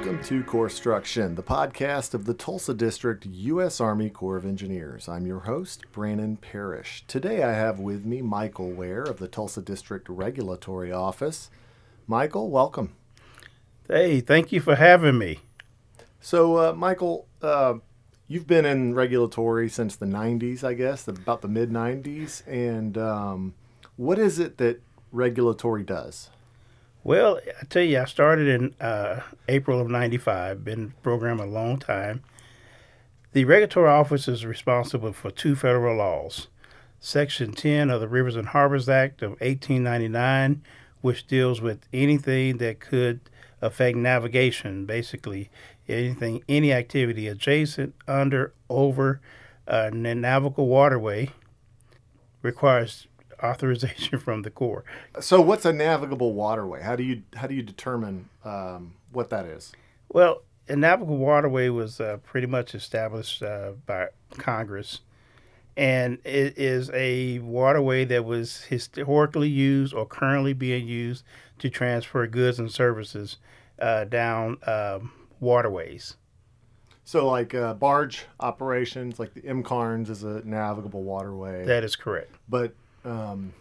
Welcome to Corpstruction, the podcast of the Tulsa District U.S. Army Corps of Engineers. I'm your host, Brandon Parrish. Today I have with me Michael Ware of the Tulsa District Regulatory Office. Michael, welcome. Hey, thank you for having me. So, uh, Michael, uh, you've been in regulatory since the 90s, I guess, about the mid 90s. And um, what is it that regulatory does? Well, I tell you, I started in uh, April of '95. Been program a long time. The regulatory office is responsible for two federal laws: Section 10 of the Rivers and Harbors Act of 1899, which deals with anything that could affect navigation, basically anything, any activity adjacent, under, over a navigable waterway requires authorization from the Corps. So, what's a navigable waterway? How do you how do you determine um, what that is? Well, a navigable waterway was uh, pretty much established uh, by Congress, and it is a waterway that was historically used or currently being used to transfer goods and services uh, down um, waterways. So, like uh, barge operations, like the MKARNS is a navigable waterway. That is correct. But um,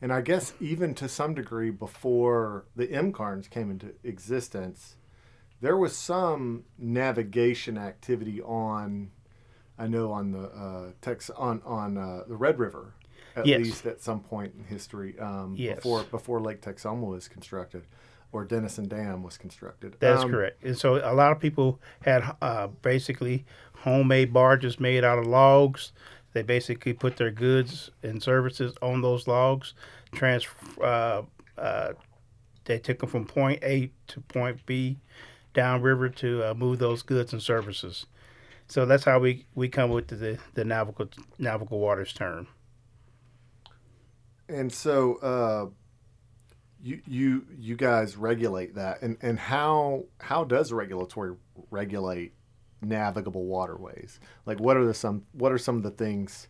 and I guess even to some degree before the MKARNS came into existence, there was some navigation activity on, I know on the uh, Tex on on uh, the Red River, at yes. least at some point in history, um, yes. before before Lake Texoma was constructed, or Denison Dam was constructed. That's um, correct. And so a lot of people had uh, basically homemade barges made out of logs they basically put their goods and services on those logs. Transfer. Uh, uh, they took them from point A to point B, downriver to uh, move those goods and services. So that's how we, we come with the the navigable navigable waters term. And so uh, you you you guys regulate that, and and how how does regulatory regulate navigable waterways? Like, what are the some what are some of the things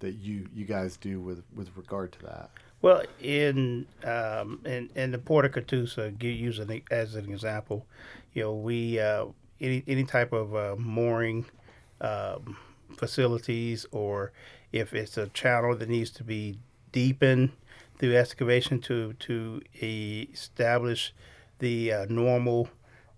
that you you guys do with with regard to that? Well, in um, in, in the Port of Catoosa, use it as an example, you know, we uh, any any type of uh, mooring um, facilities, or if it's a channel that needs to be deepened through excavation to to establish the uh, normal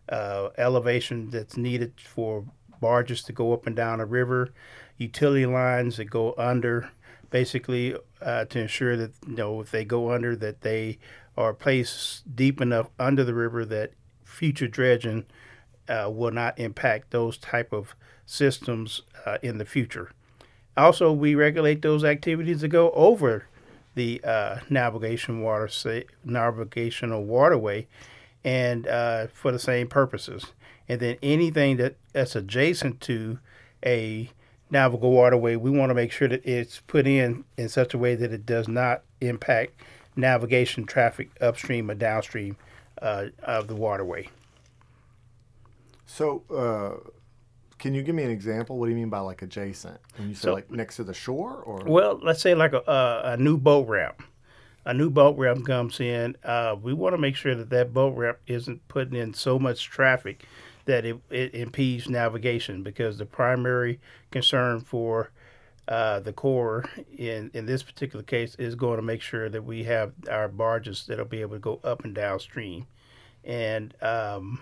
uh, elevation that's needed for barges to go up and down a river, utility lines that go under, basically uh, to ensure that you know if they go under that they are placed deep enough under the river that future dredging uh, will not impact those type of systems uh, in the future. Also, we regulate those activities that go over the uh, navigation water say, navigational waterway and uh, for the same purposes. And then anything that, that's adjacent to a navigable waterway, we want to make sure that it's put in in such a way that it does not impact navigation traffic upstream or downstream uh, of the waterway. So, uh, can you give me an example? What do you mean by like adjacent? When you say so, like next to the shore, or well, let's say like a, a, a new boat ramp a new boat ramp comes in, uh, we want to make sure that that boat ramp isn't putting in so much traffic that it, it impedes navigation because the primary concern for uh, the Corps in, in this particular case is going to make sure that we have our barges that'll be able to go up and downstream. And um,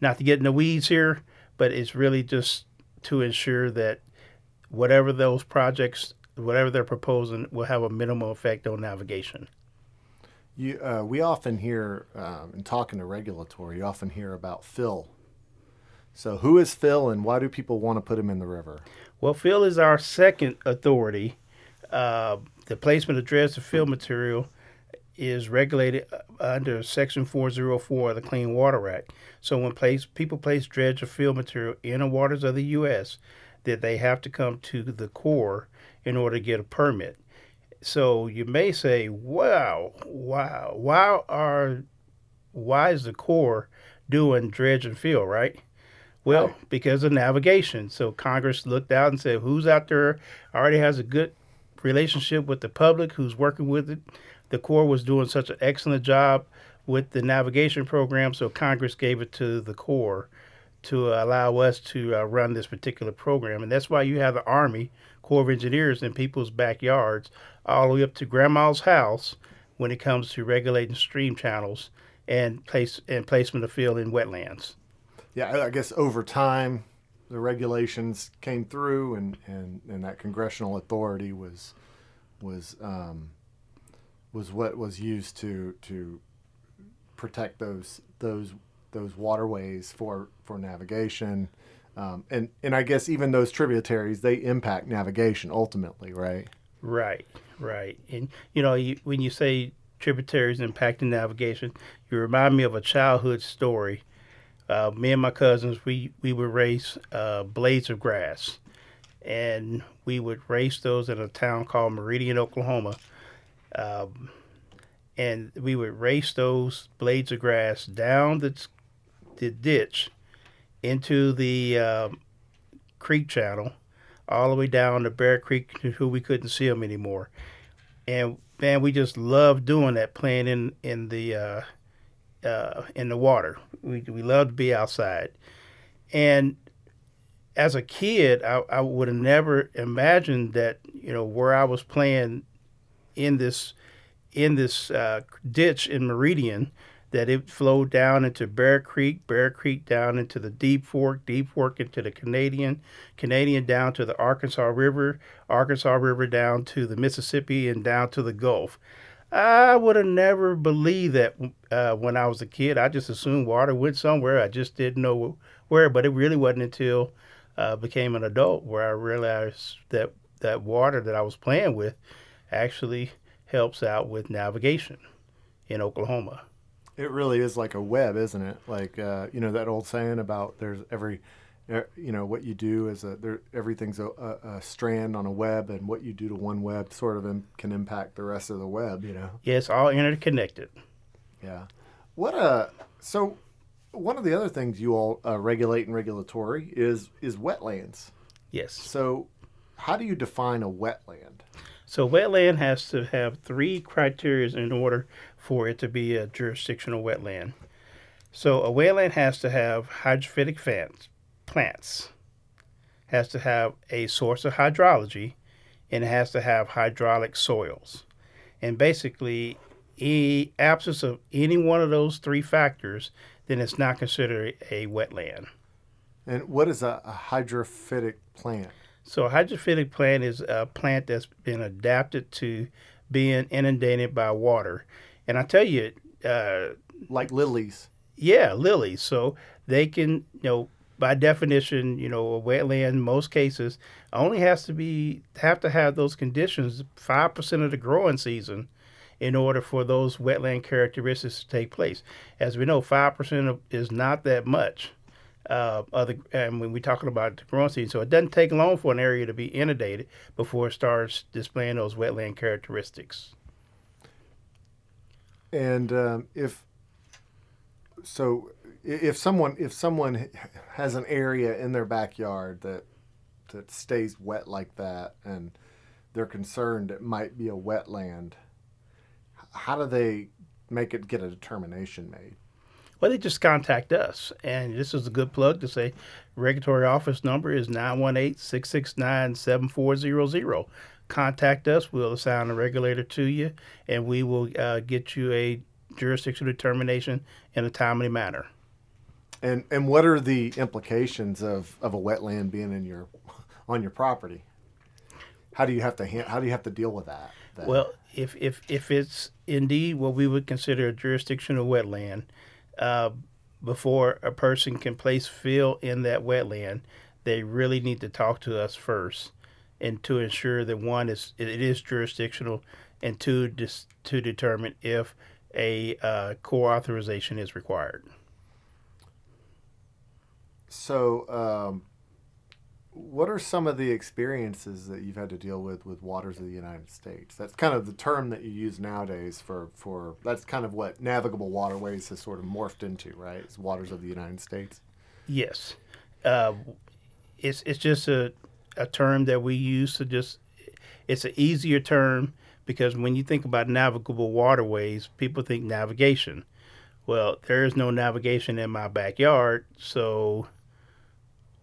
not to get in the weeds here, but it's really just to ensure that whatever those projects whatever they're proposing will have a minimal effect on navigation. You, uh, we often hear, um, in talking to regulatory, you often hear about fill. So, who is Phil, and why do people want to put him in the river? Well, Phil is our second authority. Uh, the placement of dredge to fill material is regulated uh, under Section 404 of the Clean Water Act. So, when place, people place dredge or fill material in the waters of the U.S., that they have to come to the Corps in order to get a permit. So you may say, "Wow, wow, why are why is the Corps doing dredge and fill?" Right? Well, right. because of navigation. So Congress looked out and said, "Who's out there already has a good relationship with the public? Who's working with it?" The Corps was doing such an excellent job with the navigation program. So Congress gave it to the Corps to allow us to uh, run this particular program, and that's why you have the Army Corps of Engineers in people's backyards, all the way up to grandma's house, when it comes to regulating stream channels and place and placement of fill in wetlands. Yeah, I guess over time the regulations came through, and, and, and that congressional authority was was um, was what was used to to protect those those those waterways for for navigation. Um, and and I guess even those tributaries they impact navigation ultimately, right? Right, right. And you know, you, when you say tributaries impacting navigation, you remind me of a childhood story. Uh, me and my cousins, we we would race uh, blades of grass, and we would race those in a town called Meridian, Oklahoma. Um, and we would race those blades of grass down the, the ditch into the um, creek channel, all the way down to Bear Creek who we couldn't see them anymore. And man, we just loved doing that, playing in in the uh, uh, in the water. We we loved to be outside, and as a kid, I, I would have never imagined that you know where I was playing in this in this uh, ditch in Meridian that it flowed down into Bear Creek, Bear Creek down into the Deep Fork, Deep Fork into the Canadian, Canadian down to the Arkansas River, Arkansas River down to the Mississippi and down to the Gulf. I would have never believed that uh, when I was a kid. I just assumed water went somewhere. I just didn't know where. But it really wasn't until I uh, became an adult where I realized that that water that I was playing with actually helps out with navigation in Oklahoma. It really is like a web, isn't it? Like uh, you know that old saying about there's every, er, you know, what you do is a there everything's a, a, a, strand on a web, and what you do to one web sort of Im- can impact the rest of the web. You know. Yeah, it's all interconnected. Yeah. What a uh, so one of the other things you all uh, regulate and regulatory is is wetlands. Yes. So, how do you define a wetland? So wetland has to have three criteria in order for it to be a jurisdictional wetland. So a wetland has to have hydrophytic fans, plants, has to have a source of hydrology, and it has to have hydraulic soils. And basically, in absence of any one of those three factors, then it's not considered a wetland. And what is a, a hydrophytic plant? So a hydrophytic plant is a plant that's been adapted to being inundated by water. And I tell you, uh, like lilies. Yeah, lilies. So they can, you know, by definition, you know, a wetland in most cases only has to be have to have those conditions five percent of the growing season in order for those wetland characteristics to take place. As we know, five percent is not that much uh, other, and when we're talking about the growing season, so it doesn't take long for an area to be inundated before it starts displaying those wetland characteristics. And um, if so, if someone if someone has an area in their backyard that that stays wet like that, and they're concerned it might be a wetland, how do they make it get a determination made? well, they just contact us. And this is a good plug to say regulatory office number is 918 669 7400. Contact us. We'll assign a regulator to you, and we will uh, get you a jurisdictional determination in a timely manner. And and what are the implications of, of a wetland being in your on your property? How do you have to how do you have to deal with that? that? Well, if if if it's indeed what we would consider a jurisdictional wetland, uh, before a person can place fill in that wetland, they really need to talk to us first, and to ensure that one is it is jurisdictional, and two dis, to determine if a uh, authorization is required. So, um, what are some of the experiences that you've had to deal with with waters of the United States? That's kind of the term that you use nowadays for for that's kind of what navigable waterways has sort of morphed into, right? It's waters of the United States. Yes, uh, it's it's just a a term that we use to just it's an easier term because when you think about navigable waterways, people think navigation, Well, there is no navigation in my backyard, so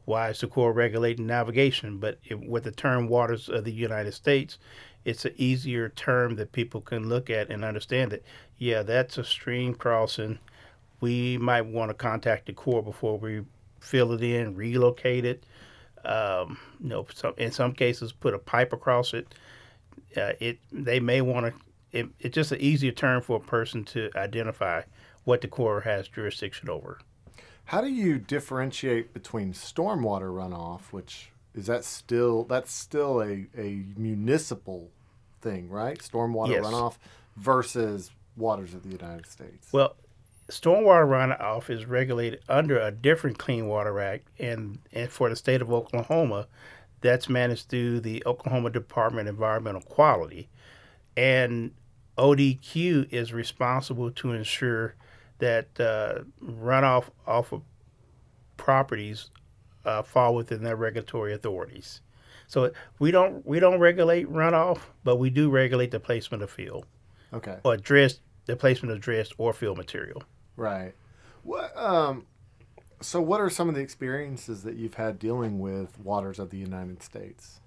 why is the Corps regulating navigation? But it, with the term waters of the United States, it's an easier term that people can look at and understand it. Yeah, that's a stream crossing. We might want to contact the Corps before we fill it in, relocate it. Um, you know, some, in some cases, put a pipe across it. Uh, it they may want to. It, it's just an easier term for a person to identify what the Corps has jurisdiction over. How do you differentiate between stormwater runoff, which is that still that's still a, a municipal thing, right? Stormwater Yes. runoff versus waters of the United States. Well, stormwater runoff is regulated under a different Clean Water Act, and, and for the state of Oklahoma, that's managed through the Oklahoma Department of Environmental Quality. And ODQ is responsible to ensure that uh, runoff off of properties uh, fall within their regulatory authorities. So we don't we don't regulate runoff, but we do regulate the placement of fill okay, or dredged the placement of dredged or fill material. Right. What um, so what are some of the experiences that you've had dealing with waters of the United States?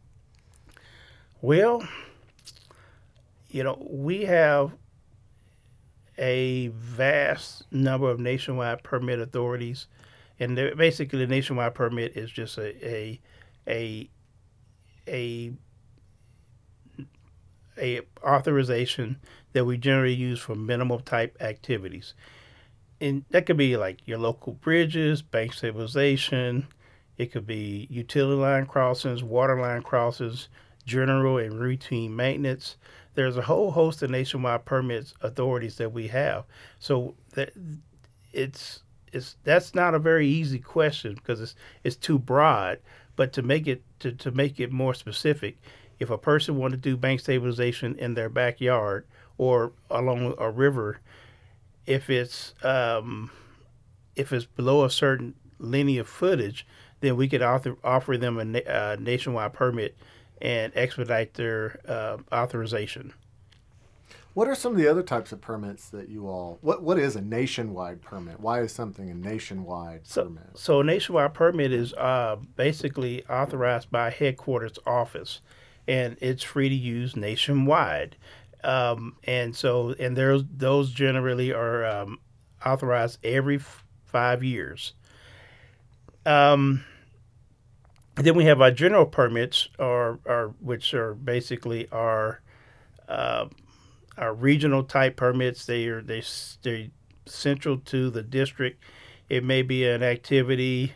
Well, you know, we have a vast number of nationwide permit authorities, and basically the nationwide permit is just a a a a, a authorization that we generally use for minimal type activities. And that could be like your local bridges, bank stabilization, it could be utility line crossings, water line crossings, general and routine maintenance. There's a whole host of nationwide permits authorities that we have. So that it's it's that's not a very easy question because it's it's too broad. But to make it to, to make it more specific, if a person wanted to do bank stabilization in their backyard or along a river, if it's um, if it's below a certain linear footage, then we could author, offer them a na- uh, nationwide permit and expedite their uh, authorization. What are some of the other types of permits that you all? What what is a nationwide permit? Why is something a nationwide So, permit? so a nationwide permit is uh, basically authorized by headquarters office, and it's free to use nationwide. Um, and so, and those generally are um, authorized every f- five years. Um, then we have our general permits, or, or which are basically our uh, our regional type permits. They are they they central to the district. It may be an activity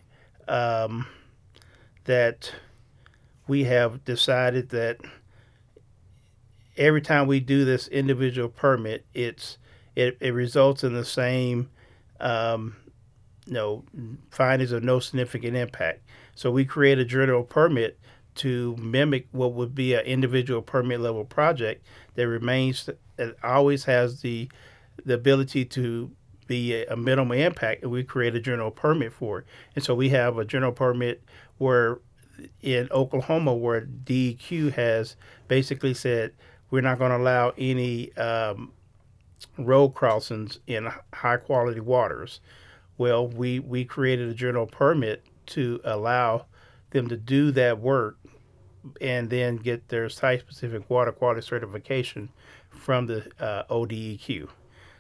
um, that we have decided that every time we do this individual permit, it's it, it results in the same um, you know findings of no significant impact. So we create a general permit to mimic what would be an individual permit level project that remains that always has the the ability to be a, a minimal impact, and we create a general permit for it. And so we have a general permit where in Oklahoma, where DEQ has basically said we're not going to allow any um, road crossings in high quality waters. Well, we, we created a general permit to allow them to do that work and then get their site specific water quality certification from the uh, ODEQ.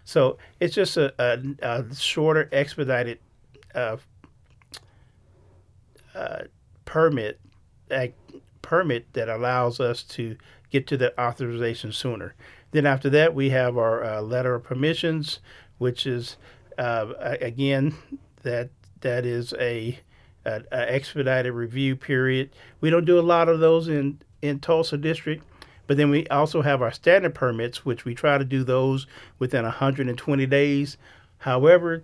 So it's just a, a, a shorter, expedited uh, uh, permit permit that allows us to get to the authorization sooner. Then after that, we have our uh, letter of permissions, which is uh, again that that is a, a, a expedited review period. We don't do a lot of those in in Tulsa district, but then we also have our standard permits, which we try to do those within 120 days. However,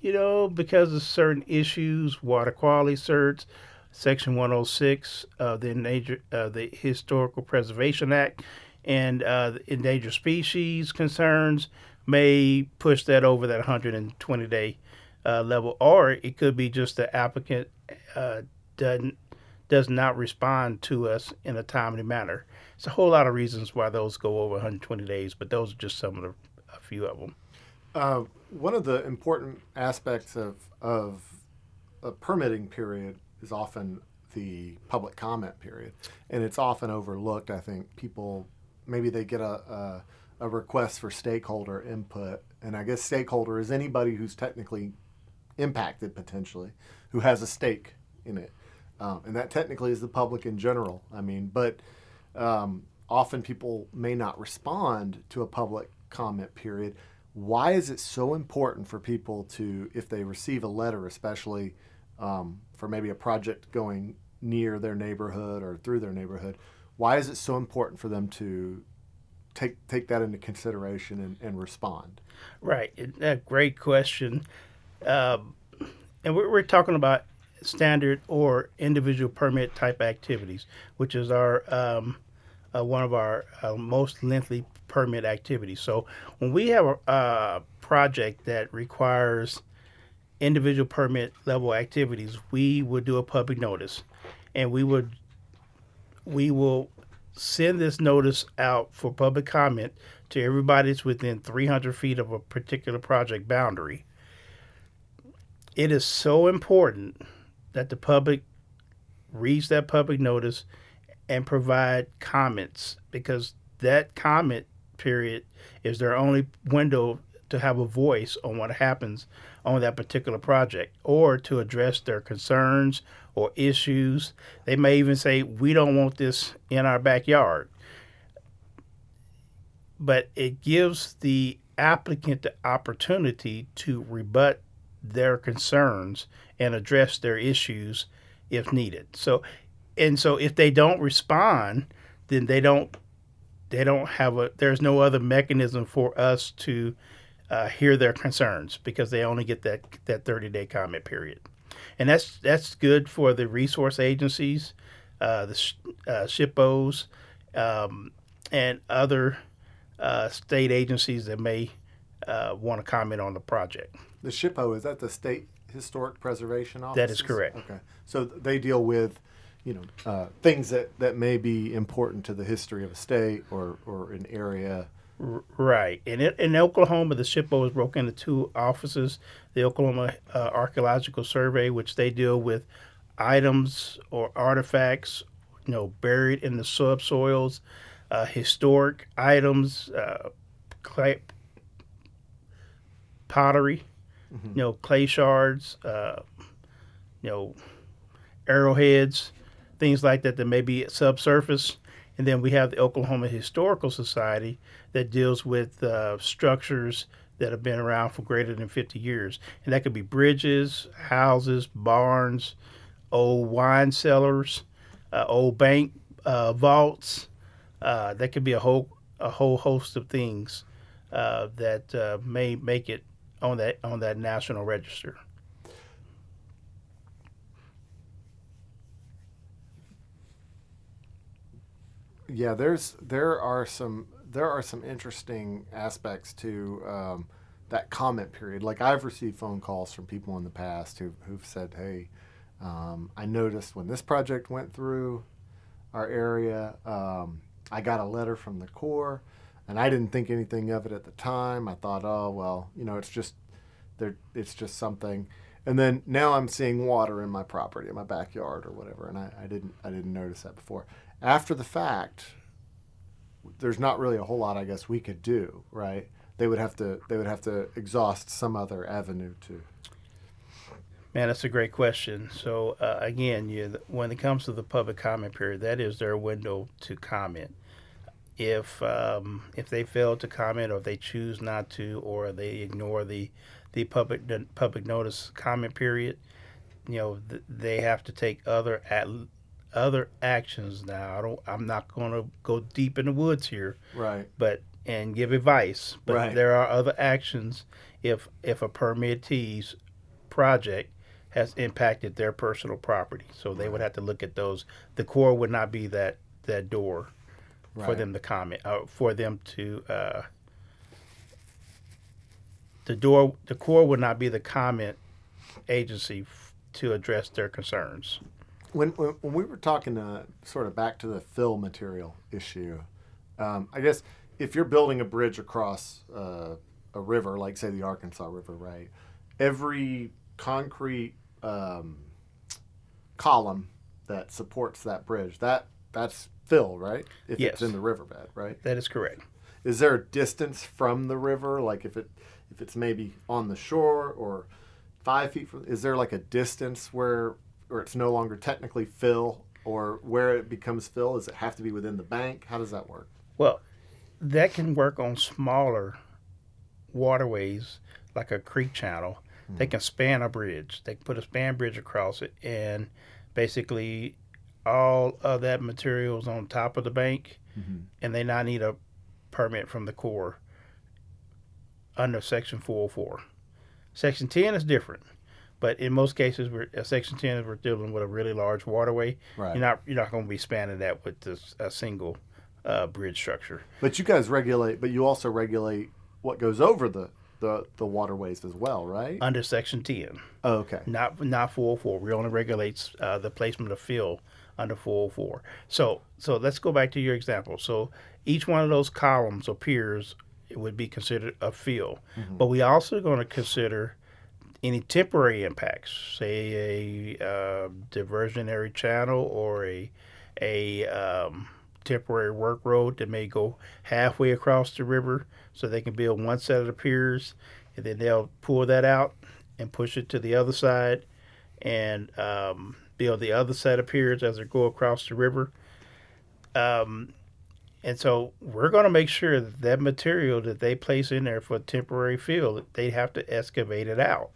you know, because of certain issues, water quality certs, Section 106 of the Endangered, uh, the Historical Preservation Act, and uh, endangered species concerns may push that over that 120 day uh, level, or it could be just the applicant uh, doesn't does not respond to us in a timely manner. It's a whole lot of reasons why those go over 120 days, but those are just some of the a few of them. Uh, one of the important aspects of of a permitting period is often the public comment period, and it's often overlooked. I think people maybe they get a, a, a request for stakeholder input, and I guess stakeholder is anybody who's technically impacted potentially, who has a stake in it, um, and that technically is the public in general. I mean, but um, often people may not respond to a public comment period. Why is it so important for people to, if they receive a letter, especially um, for maybe a project going near their neighborhood or through their neighborhood, why is it so important for them to take take that into consideration and, and respond? Right, a great question, um, and we're, we're talking about standard or individual permit type activities, which is our um, uh, one of our uh, most lengthy permit activities. So when we have a, a project that requires individual permit level activities, we would do a public notice, and we would we will send this notice out for public comment to everybody that's within 300 feet of a particular project boundary. It is so important that the public reads that public notice and provide comments because that comment period is their only window to have a voice on what happens on that particular project or to address their concerns or issues. They may even say, We don't want this in our backyard. But it gives the applicant the opportunity to rebut their concerns and address their issues if needed. So, and so if they don't respond, then they don't they don't have a there's no other mechanism for us to uh, hear their concerns because they only get that that 30 day comment period, and that's that's good for the resource agencies, uh, the uh, SHPOs, um, and other uh, state agencies that may uh, want to comment on the project. The SHPO is that the state historic preservation office? That is correct. Okay, so they deal with you know uh, things that, that may be important to the history of a state or, or an area Right. And in, in Oklahoma, the SHPO was broken into two offices the Oklahoma uh, Archaeological Survey, which they deal with items or artifacts, you know, buried in the subsoils, uh, historic items, uh, clay, pottery, mm-hmm. you know, clay shards, uh, you know, arrowheads, things like that that may be subsurface. And then we have the Oklahoma Historical Society that deals with uh, structures that have been around for greater than 50 years. And that could be bridges, houses, barns, old wine cellars, uh, old bank uh, vaults. Uh, that could be a whole a whole host of things uh, that uh, may make it on that on that national register. Yeah, there's there are some there are some interesting aspects to um, that comment period. Like I've received phone calls from people in the past who who've said, "Hey, um, I noticed when this project went through our area, um, I got a letter from the Corps, and I didn't think anything of it at the time. I thought, oh well, you know, it's just there, it's just something." And then now I'm seeing water in my property, in my backyard or whatever, and I, I didn't I didn't notice that before after the fact, there's not really a whole lot I guess we could do, right? They would have to they would have to exhaust some other avenue to. Man, that's a great question. So uh, again, you, when it comes to the public comment period, that is their window to comment. If um, if they fail to comment, or if they choose not to, or they ignore the the public the public notice comment period, you know th- they have to take other at other actions now. I don't. I'm not going to go deep in the woods here. Right. But and give advice. But right. there are other actions if if a permittee's project has impacted their personal property. So they would have to look at those. The Corps would not be that that door right. for them to comment uh, for them to. Uh, the door, the Corps would not be the comment agency f- to address their concerns when, when, when we were talking uh, sort of back to the fill material issue, um, I guess if you're building a bridge across uh, a river, like say the Arkansas River, right? Every concrete um, column that supports that bridge, that that's fill, right? If Yes. it's in the riverbed, right? That is correct. Is there a distance from the river, like if it if it's maybe on the shore or five feet from? Is there like a distance where where it's no longer technically fill, or where it becomes fill? Does it have to be within the bank? How does that work? Well, that can work on smaller waterways like a creek channel. Hmm. They can span a bridge. They can put a span bridge across it, and basically all of that material is on top of the bank, mm-hmm. and they not need a permit from the Corps under Section 404. Section 10 is different, but in most cases, we're, uh, Section 10 is we're dealing with a really large waterway. Right. You're not you're not going to be spanning that with this, a single uh, bridge structure. But you guys regulate, but you also regulate what goes over the the, the waterways as well, right? under Section 10, Oh, okay. not not 404. We only regulates uh, the placement of fill under 404. So so let's go back to your example. So each one of those columns or piers it would be considered a fill, but we also going to consider any temporary impacts, say a uh, diversionary channel or a a um, temporary work road that may go halfway across the river, so they can build one set of the piers, and then they'll pull that out and push it to the other side, and um, build the other set of piers as they go across the river. Um, and so we're going to make sure that that material that they place in there for temporary fill, they have to excavate it out.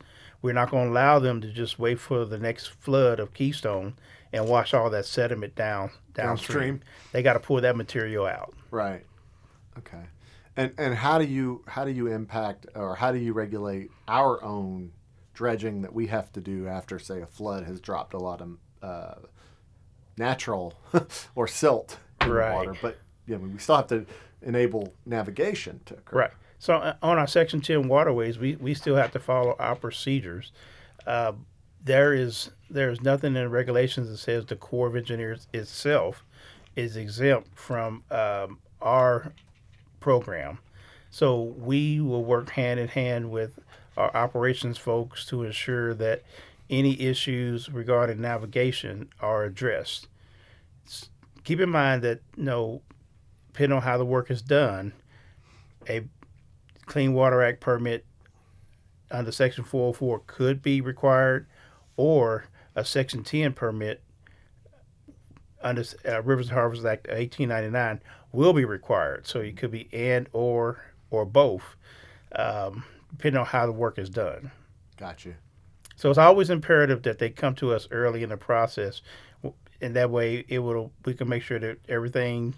We're not going to allow them to just wait for the next flood of Keystone and wash all that sediment down downstream. Downstream. They got to pull that material out. Right. Okay. And and how do you how do you impact or how do you regulate our own dredging that we have to do after say a flood has dropped a lot of uh, natural or silt in Right. the water, but yeah, we still have to enable navigation to occur. Right. So uh, on our Section 10 waterways, we, we still have to follow our procedures. Uh, there is there is nothing in regulations that says the Corps of Engineers itself is exempt from um, our program. So we will work hand in hand with our operations folks to ensure that any issues regarding navigation are addressed. Keep in mind that you know, depending on how the work is done, a Clean Water Act permit under Section 404 could be required, or a Section 10 permit under uh, Rivers and Harbors Act 1899 will be required. So it could be and or or both, um, depending on how the work is done. Gotcha. So it's always imperative that they come to us early in the process, and that way it will we can make sure that everything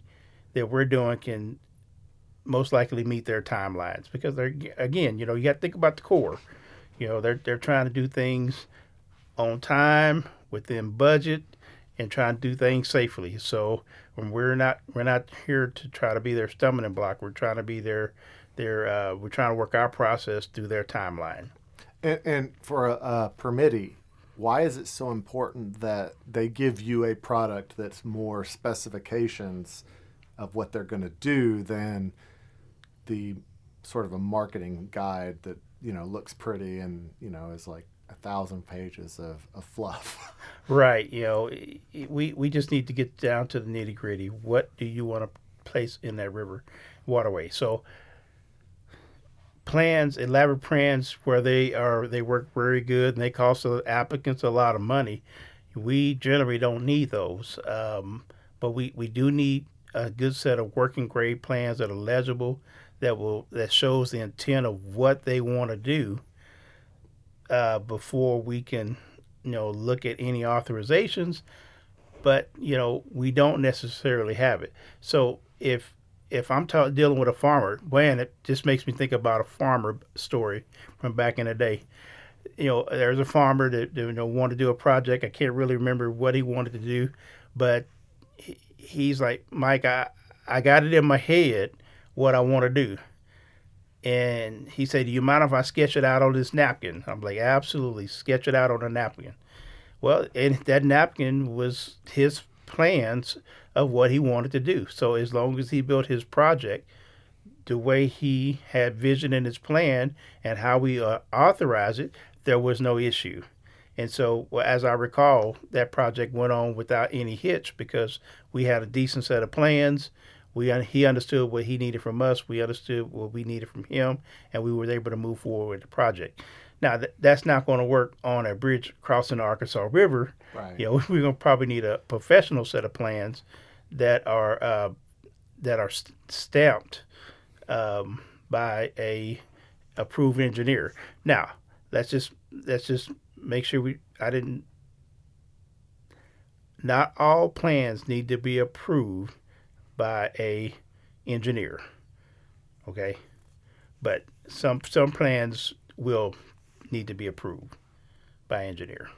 that we're doing can most likely meet their timelines because they're again, you know, you got to think about the Corps. You know, they're they're trying to do things on time within budget and trying to do things safely. So when we're not we're not here to try to be their stumbling block. We're trying to be their their uh, we're trying to work our process through their timeline. And, and for a, a permittee, why is it so important that they give you a product that's more specifications of what they're going to do than the sort of a marketing guide that you know looks pretty and you know is like a thousand pages of, of fluff? Right. You know, we we just need to get down to the nitty gritty. What do you want to place in that river waterway? So plans, elaborate plans where they are they work very good and they cost the applicants a lot of money. We generally don't need those, um, but we, we do need a good set of working grade plans that are legible, that will that shows the intent of what they want to do uh, before we can you know look at any authorizations. But you know we don't necessarily have it. So if if i'm ta- dealing with a farmer man it just makes me think about a farmer story from back in the day. You know there's a farmer that, that you know wanted to do a project. I can't really remember what he wanted to do but he, he's like mike i i got it in my head what i want to do and he said, Do you mind if I sketch it out on this napkin? I'm like, Absolutely, sketch it out on a napkin. Well, and that napkin was his plans of what he wanted to do. So as long as he built his project, the way he had vision in his plan and how we uh, authorize it, there was no issue. And so, well, as I recall, that project went on without any hitch because we had a decent set of plans. We he understood what he needed from us. We understood what we needed from him, and we were able to move forward with the project. Now, th- that's not going to work on a bridge crossing the Arkansas River. Right. You know, we're going to probably need a professional set of plans that are uh, that are st- stamped um, by a approved engineer. Now, let's just let's just make sure we I didn't not all plans need to be approved by a engineer. Okay? But some some plans will need to be approved by engineer.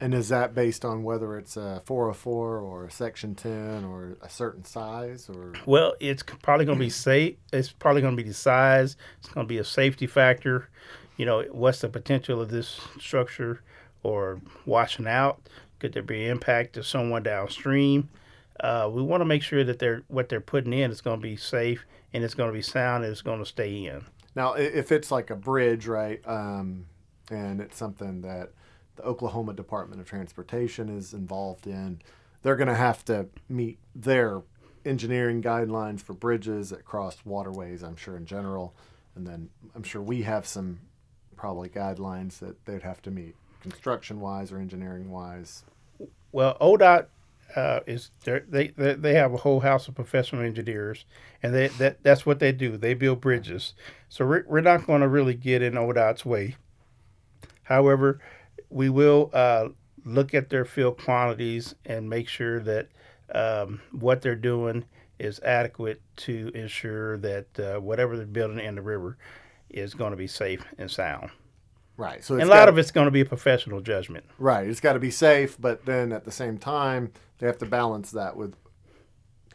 And is that based on whether it's a 404 or a Section 10 or a certain size or? Well, it's probably going to be safe. It's probably going to be the size. It's going to be a safety factor. You know, what's the potential of this structure or washing out? Could there be impact to someone downstream? Uh, we want to make sure that they're what they're putting in is going to be safe and it's going to be sound and it's going to stay in. Now, if it's like a bridge, right, um, and it's something that the Oklahoma Department of Transportation is involved in, they're going to have to meet their engineering guidelines for bridges that cross waterways, I'm sure, in general. And then I'm sure we have some probably guidelines that they'd have to meet construction wise or engineering wise. Well, ODOT uh, is they, they they have a whole house of professional engineers, and they that that's what they do. They build bridges. So we're, we're not going to really get in ODOT's way. However, we will uh, look at their field quantities and make sure that um, what they're doing is adequate to ensure that uh, whatever they're building in the river is going to be safe and sound. Right. So and a lot of it's going to be a professional judgment. Right. It's got to be safe, but then at the same time, they have to balance that with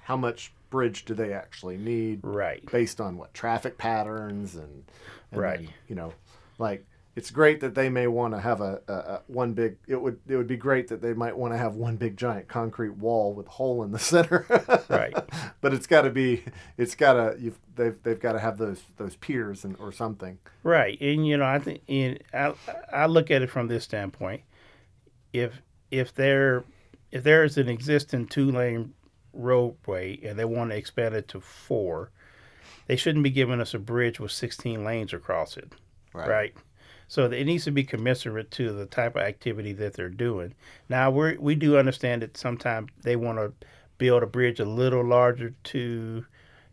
how much bridge do they actually need? Right. Based on what traffic patterns and, and right. Then, you know, like it's great that they may want to have a, a, a, one big. It would it would be great that they might want to have one big giant concrete wall with a hole in the center. right. But it's got to be. It's got to. You've they've they've got to have those those piers and or something. Right, and you know I think in I I look at it from this standpoint. If if there if there is an existing two lane roadway and they want to expand it to four, they shouldn't be giving us a bridge with 16 lanes across it. Right. right? So it needs to be commensurate to the type of activity that they're doing. Now we we do understand that sometimes they want to build a bridge a little larger to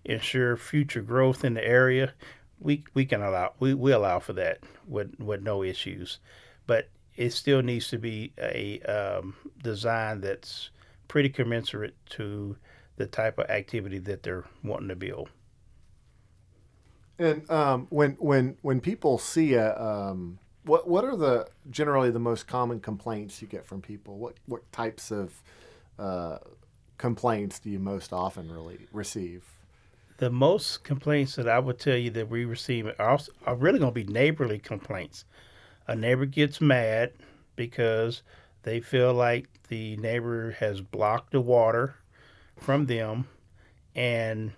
ensure future growth in the area. We we can allow we, we allow for that with with no issues, but it still needs to be a um, design that's pretty commensurate to the type of activity that they're wanting to build. And um, when when when people see a um, what what are the generally the most common complaints you get from people? What what types of uh, complaints do you most often really receive? The most complaints that I would tell you that we receive are, are really going to be neighborly complaints. A neighbor gets mad because they feel like the neighbor has blocked the water from them and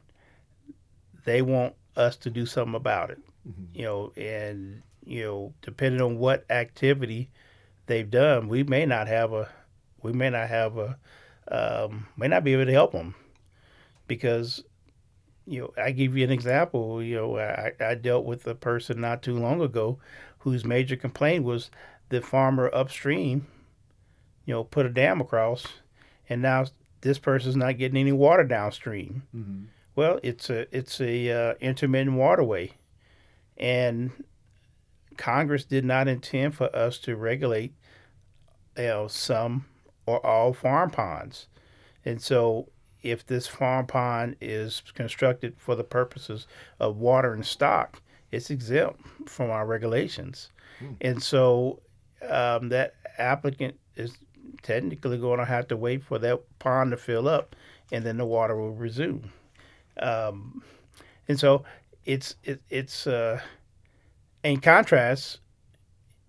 they want us to do something about it. Mm-hmm. You know, and you know, depending on what activity they've done, we may not have a, we may not have a, um, may not be able to help them because, you know, I give you an example. You know, I, I dealt with a person not too long ago whose major complaint was the farmer upstream, you know, put a dam across, and now this person's not getting any water downstream. Mm-hmm. Well, it's a it's a uh, intermittent waterway, and Congress did not intend for us to regulate, you know, some or all farm ponds, and so if this farm pond is constructed for the purposes of water and stock, it's exempt from our regulations, mm. and so um, that applicant is technically going to have to wait for that pond to fill up, and then the water will resume. Um, and so it's it, it's uh, in contrast,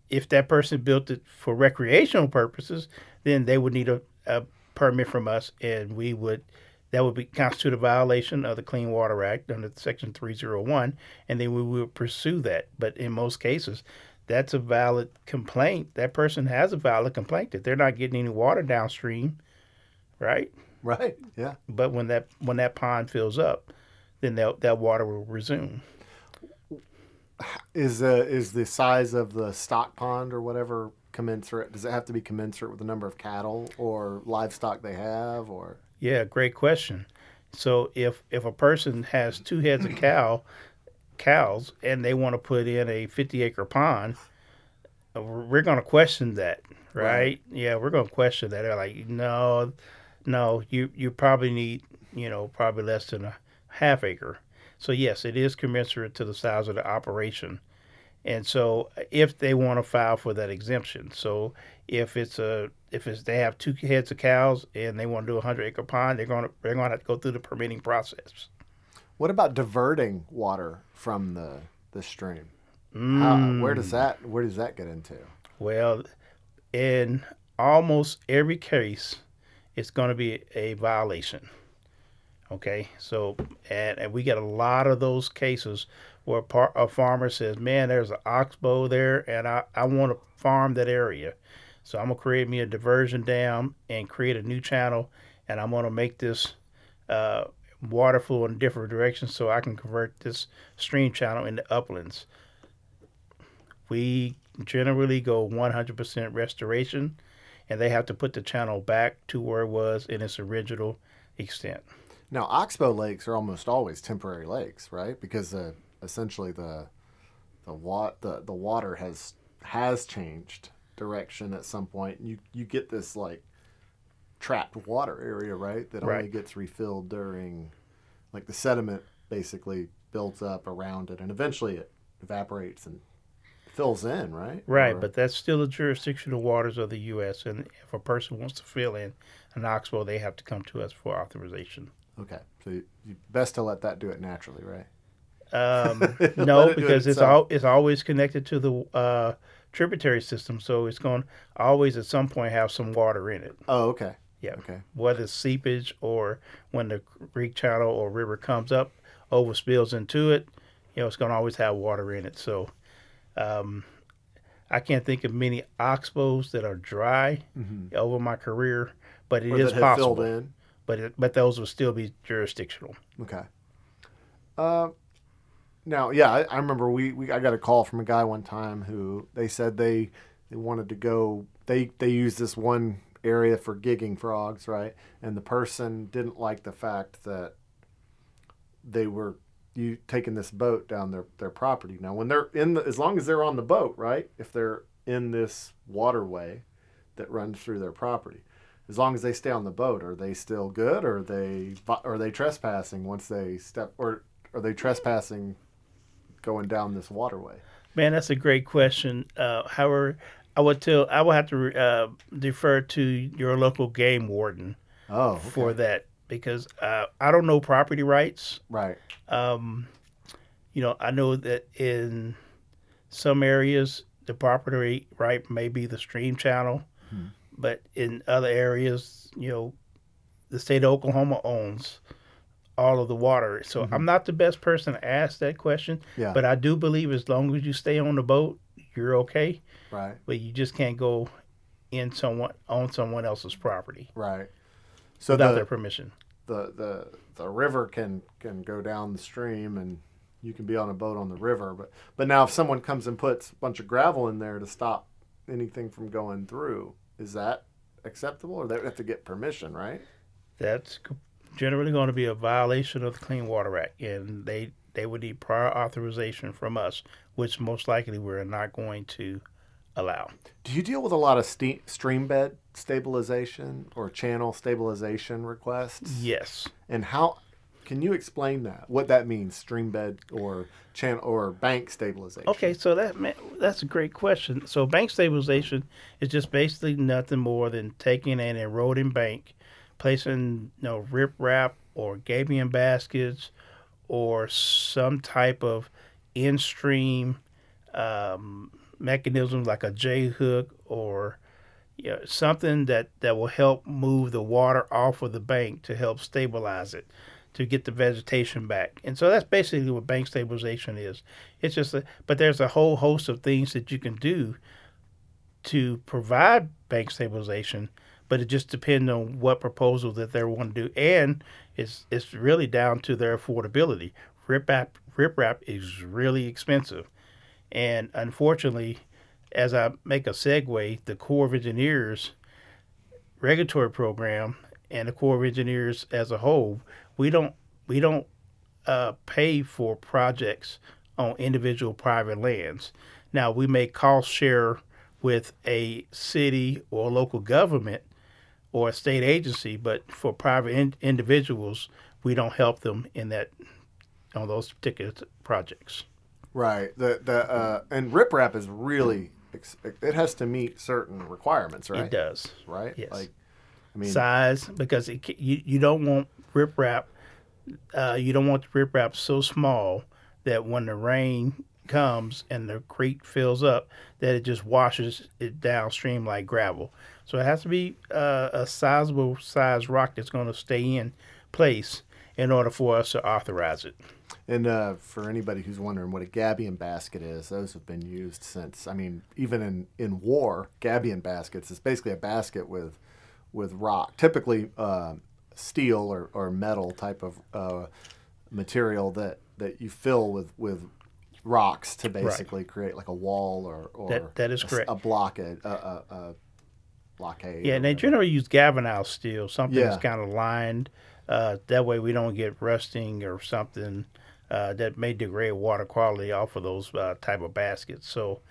if that person built it for recreational purposes, then they would need a, a permit from us, and we would that would be constitute a violation of the Clean Water Act under Section 301, and then we would pursue that. But in most cases, that's a valid complaint. That person has a valid complaint that they're not getting any water downstream, right? Right. Yeah. But when that when that pond fills up, then that that water will resume. Is uh, is the size of the stock pond or whatever commensurate? Does it have to be commensurate with the number of cattle or livestock they have, or? Yeah, great question. So if if a person has two heads of cow cows and they want to put in a 50 acre pond, we're going to question that, right? right? Yeah, we're going to question that. They're like, no, no, you you probably need you know probably less than a half acre. So yes, it is commensurate to the size of the operation. And so if they want to file for that exemption, so if it's a if it's they have two heads of cows and they want to do a hundred acre pond, they're going to they're going to have to go through the permitting process. What about diverting water from the the stream? Mm. How, where does that where does that get into? Well, in almost every case, it's going to be a violation. Okay, so and, and we get a lot of those cases where a farmer says, "Man, there's an oxbow there, and I, I want to farm that area, so I'm gonna create me a diversion dam and create a new channel, and I'm gonna make this uh, water flow in different directions so I can convert this stream channel into uplands." We generally go 100% restoration, and they have to put the channel back to where it was in its original extent. Now, oxbow lakes are almost always temporary lakes, right? Because uh, essentially the the wa- the the water has has changed direction at some point. You you get this like trapped water area, right? That right. only gets refilled during like the sediment basically builds up around it, and eventually it evaporates and fills in, right? Right, or, but that's still the jurisdictional waters of the U.S. And if a person wants to fill in an oxbow, they have to come to us for authorization. Okay, so you, you best to let that do it naturally, right? Um, no, because it it's all it's always connected to the uh, tributary system, so it's going to always at some point have some water in it. Oh, okay. Yeah. Okay. Whether it's seepage or when the creek channel or river comes up, overspills into it, you know, it's going to always have water in it. So, um, I can't think of many oxbows that are dry mm-hmm. over my career, but it or is possible but it, but those will still be jurisdictional. Okay. Uh, now, yeah, I, I, remember we, we I got a call from a guy one time who they said they they wanted to go. They they used this one area for gigging frogs, right? And the person didn't like the fact that they were you taking this boat down their, their property. Now, when they're in the, as long as they're on the boat, right? If they're in this waterway that runs through their property, as long as they stay on the boat, are they still good, or are they are they trespassing once they step, or are they trespassing going down this waterway? Man, that's a great question. Uh, however, I would tell I would have to uh, defer to your local game warden. Oh, okay. for that because uh, I don't know property rights. Right. Um, you know, I know that in some areas the property right may be the stream channel. Hmm but in other areas, you know, the state of Oklahoma owns all of the water. So mm-hmm. I'm not the best person to ask that question. Yeah. But I do believe as long as you stay on the boat, you're okay. Right. But you just can't go in someone on someone else's property. Right. So without the, their permission. The the the river can can go down the stream and you can be on a boat on the river, but but now if someone comes and puts a bunch of gravel in there to stop anything from going through, is that acceptable, or they would have to get permission, right? That's generally going to be a violation of the Clean Water Act, and they they would need prior authorization from us, which most likely we're not going to allow. Do you deal with a lot of ste- stream bed stabilization or channel stabilization requests? Yes. And how can you explain that? What that means, stream bed or channel or bank stabilization? Okay, so that that's a great question. So bank stabilization is just basically nothing more than taking an eroding bank, placing you know riprap or gabion baskets or some type of in stream um, mechanism like a J hook or you know, something that, that will help move the water off of the bank to help stabilize it, to get the vegetation back. And so that's basically what bank stabilization is. It's just, a, but there's a whole host of things that you can do to provide bank stabilization, but it just depends on what proposal that they want to do, and it's it's really down to their affordability. Riprap riprap is really expensive, and unfortunately, as I make a segue, the Corps of Engineers regulatory program and the Corps of Engineers as a whole, we don't we don't uh, pay for projects on individual private lands. Now we may cost share with a city or local government or a state agency, but for private in- individuals, we don't help them in that on those particular projects. Right. The the uh, and riprap is really it has to meet certain requirements, right? It does. Right. Yes. Like, I mean, size because it, you you don't want riprap. Uh, you don't want the riprap so small that when the rain comes and the creek fills up, that it just washes it downstream like gravel. So it has to be uh, a sizable size rock that's going to stay in place in order for us to authorize it. And uh, for anybody who's wondering what a gabion basket is, those have been used since. I mean, even in, in war, gabion baskets is basically a basket with with rock, typically uh, steel or, or metal type of uh, material that, that you fill with, with rocks to basically right. create like a wall or, or that, that is a, correct. a blockade. A, a, a blockade. Yeah, and they generally use galvanized steel, something Yeah. that's kind of lined. Uh, that way we don't get rusting or something uh, that may degrade water quality off of those uh, type of baskets. So,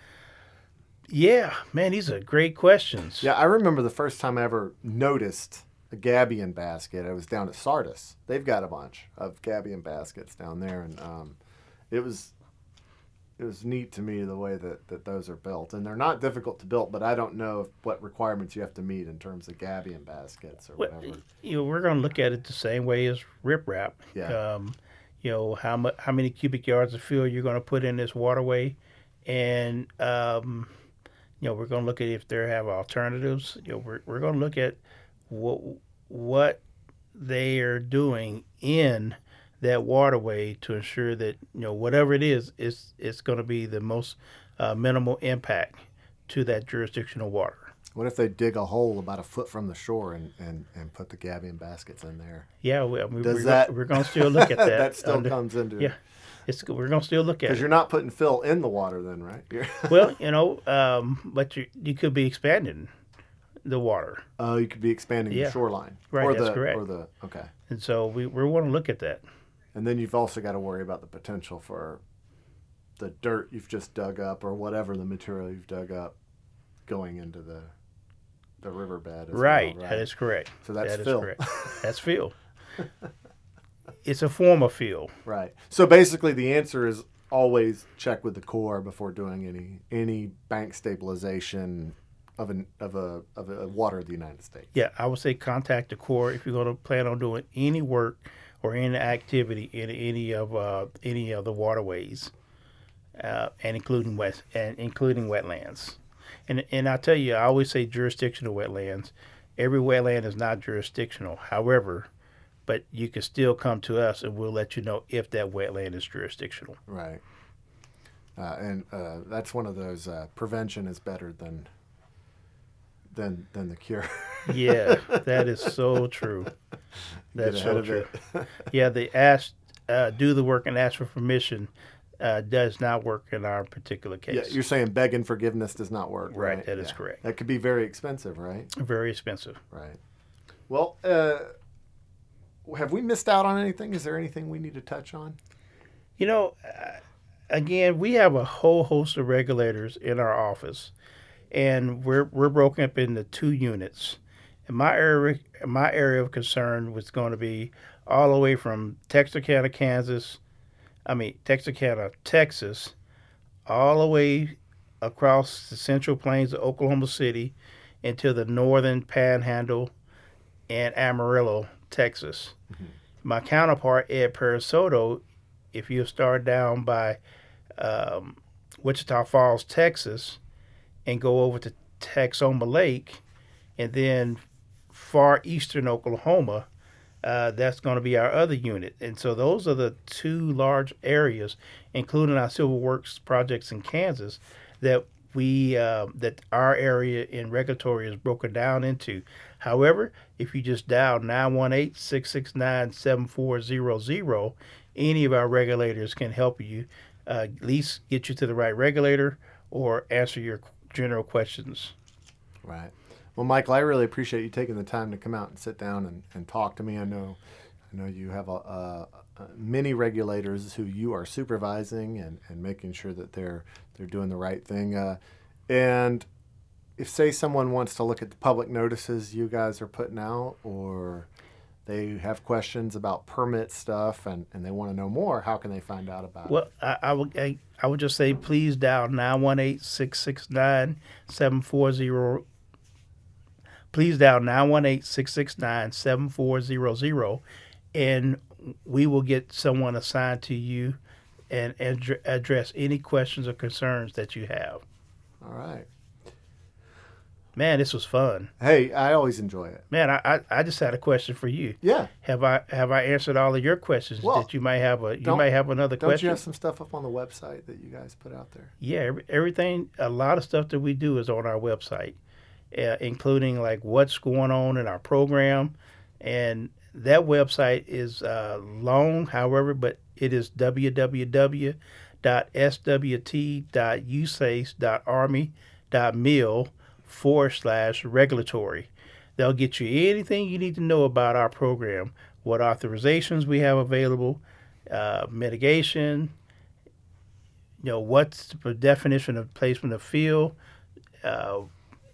yeah, man, these are great questions. Yeah, I remember the first time I ever noticed a gabion basket. I was down at Sardis. They've got a bunch of gabion baskets down there, and um, it was it was neat to me the way that, that those are built. And they're not difficult to build, but I don't know if, what requirements you have to meet in terms of gabion baskets or Well, whatever. you know, we're going to look at it the same way as riprap. Yeah. Um, you know, how much, how many cubic yards of fill you're going to put in this waterway, and um, you know, we're going to look at if there have alternatives. You know, we're we're going to look at what what they are doing in that waterway to ensure that you know whatever it is, it's it's going to be the most uh, minimal impact to that jurisdictional water. What if they dig a hole about a foot from the shore and, and, and put the gabion baskets in there? Yeah, we, mean, Does we're, that- we're going to still look at that. that still under- comes into yeah, it's we're going to still look at it. Because you're not putting fill in the water then, right? Well, you know, um, but you you could be expanding the water, Oh, you could be expanding Yeah. the shoreline. Right, Or that's the, correct. Or the okay. and so we we want to look at that. And then you've also got to worry about the potential for the dirt you've just dug up or whatever the material you've dug up going into the the riverbed. As well, Right, right? that is correct. So that's That is fill. correct. That's fill. it's a form of fill. Right. So basically, the answer is always check with the Corps before doing any any bank stabilization of an of a of a water of the United States. Yeah, I would say contact the Corps if you're going to plan on doing any work or any activity in any of uh, any of the waterways, uh, and including wet and including wetlands. And and I tell you, I always say jurisdictional wetlands. Every wetland is not jurisdictional. However, but you can still come to us, and we'll let you know if that wetland is jurisdictional. Right. Uh, and uh, that's one of those uh, prevention is better than than than the cure. Yeah, that is so true. That's so true. Yeah, they ask, uh, do the work and ask for permission uh, does not work in our particular case. yeah, you're saying begging forgiveness does not work, Right, right? that is Yeah. correct. That could be very expensive, right? Very expensive. Right. Well, uh, have we missed out on anything? Is there anything we need to touch on? You know, uh, again, we have a whole host of regulators in our office, and we're we're broken up into two units. And my area, my area of concern was going to be all the way from Texarkana, Kansas, I mean Texarkana, Texas, all the way across the Central Plains of Oklahoma City into the northern Panhandle and Amarillo, Texas. My counterpart Ed Perisoto if you start down by um, Wichita Falls, Texas, and go over to Texoma Lake, and then far eastern Oklahoma, uh, that's going to be our other unit. And so those are the two large areas, including our civil works projects in Kansas, that we uh, that our area in regulatory is broken down into. However, if you just dial 918-669-7400, any of our regulators can help you uh, at least get you to the right regulator or answer your general questions. Right. Well, Michael, I really appreciate you taking the time to come out and sit down and, and talk to me. I know, I know you have a, a, a many regulators who you are supervising and, and making sure that they're they're doing the right thing. Uh, and if say someone wants to look at the public notices you guys are putting out, or they have questions about permit stuff and, and they want to know more, how can they find out about well, it? Well, I, I, would I, I would just say please dial 918 669 7400 please dial 918-669-7400 and we will get someone assigned to you and, and address any questions or concerns that you have. All right. Man, this was fun. Hey, I always enjoy it. Man, I, I, I just had a question for you. Yeah. Have I have I answered all of your questions well, that you might have a you might have another don't question? Don't you have some stuff up on the website that you guys put out there? Yeah, every, everything a lot of stuff that we do is on our website uh, including like what's going on in our program. And that website is uh, long, however, but it is www.swt.usace.army.mil forward slash regulatory. They'll get you anything you need to know about our program, what authorizations we have available, uh, mitigation, you know, what's the definition of placement of fill, uh,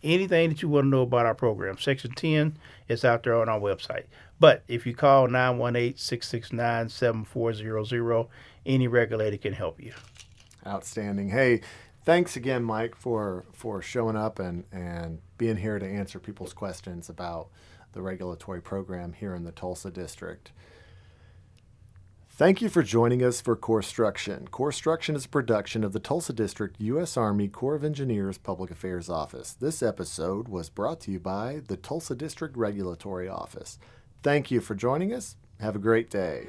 anything that you want to know about our program. Section 10 is out there on our website. But if you call 918 669 7400, any regulator can help you. Outstanding. Hey, thanks again, Mike, for, for showing up and, and being here to answer people's questions about the regulatory program here in the Tulsa District. Thank you for joining us for Corpstruction. Corpstruction is a production of the Tulsa District U.S. Army Corps of Engineers Public Affairs Office. This episode was brought to you by the Tulsa District Regulatory Office. Thank you for joining us. Have a great day.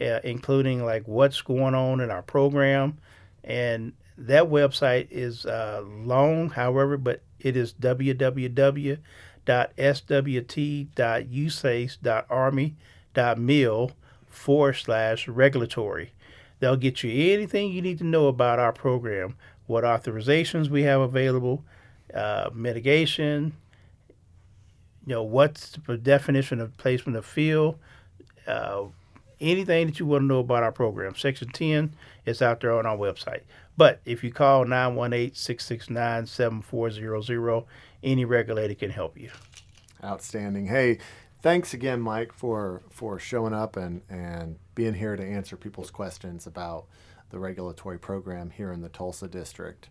Uh, including like what's going on in our program. And that website is uh, long, however, but it is www.swt.usace.army.mil forward slash regulatory. They'll get you anything you need to know about our program, what authorizations we have available, uh, mitigation, you know, what's the definition of placement of fill, uh, anything that you want to know about our program. Section 10 is out there on our website. But if you call 918 669 7400, any regulator can help you. Outstanding. Hey, thanks again, Mike, for, for showing up and, and being here to answer people's questions about the regulatory program here in the Tulsa District.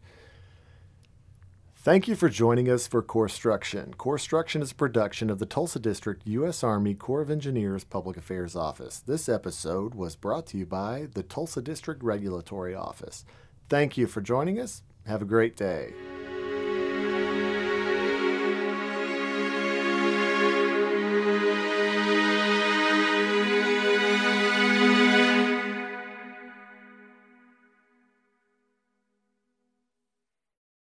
Thank you for joining us for Corpstruction. Corpstruction is a production of the Tulsa District U.S. Army Corps of Engineers Public Affairs Office. This episode was brought to you by the Tulsa District Regulatory Office. Thank you for joining us. Have a great day.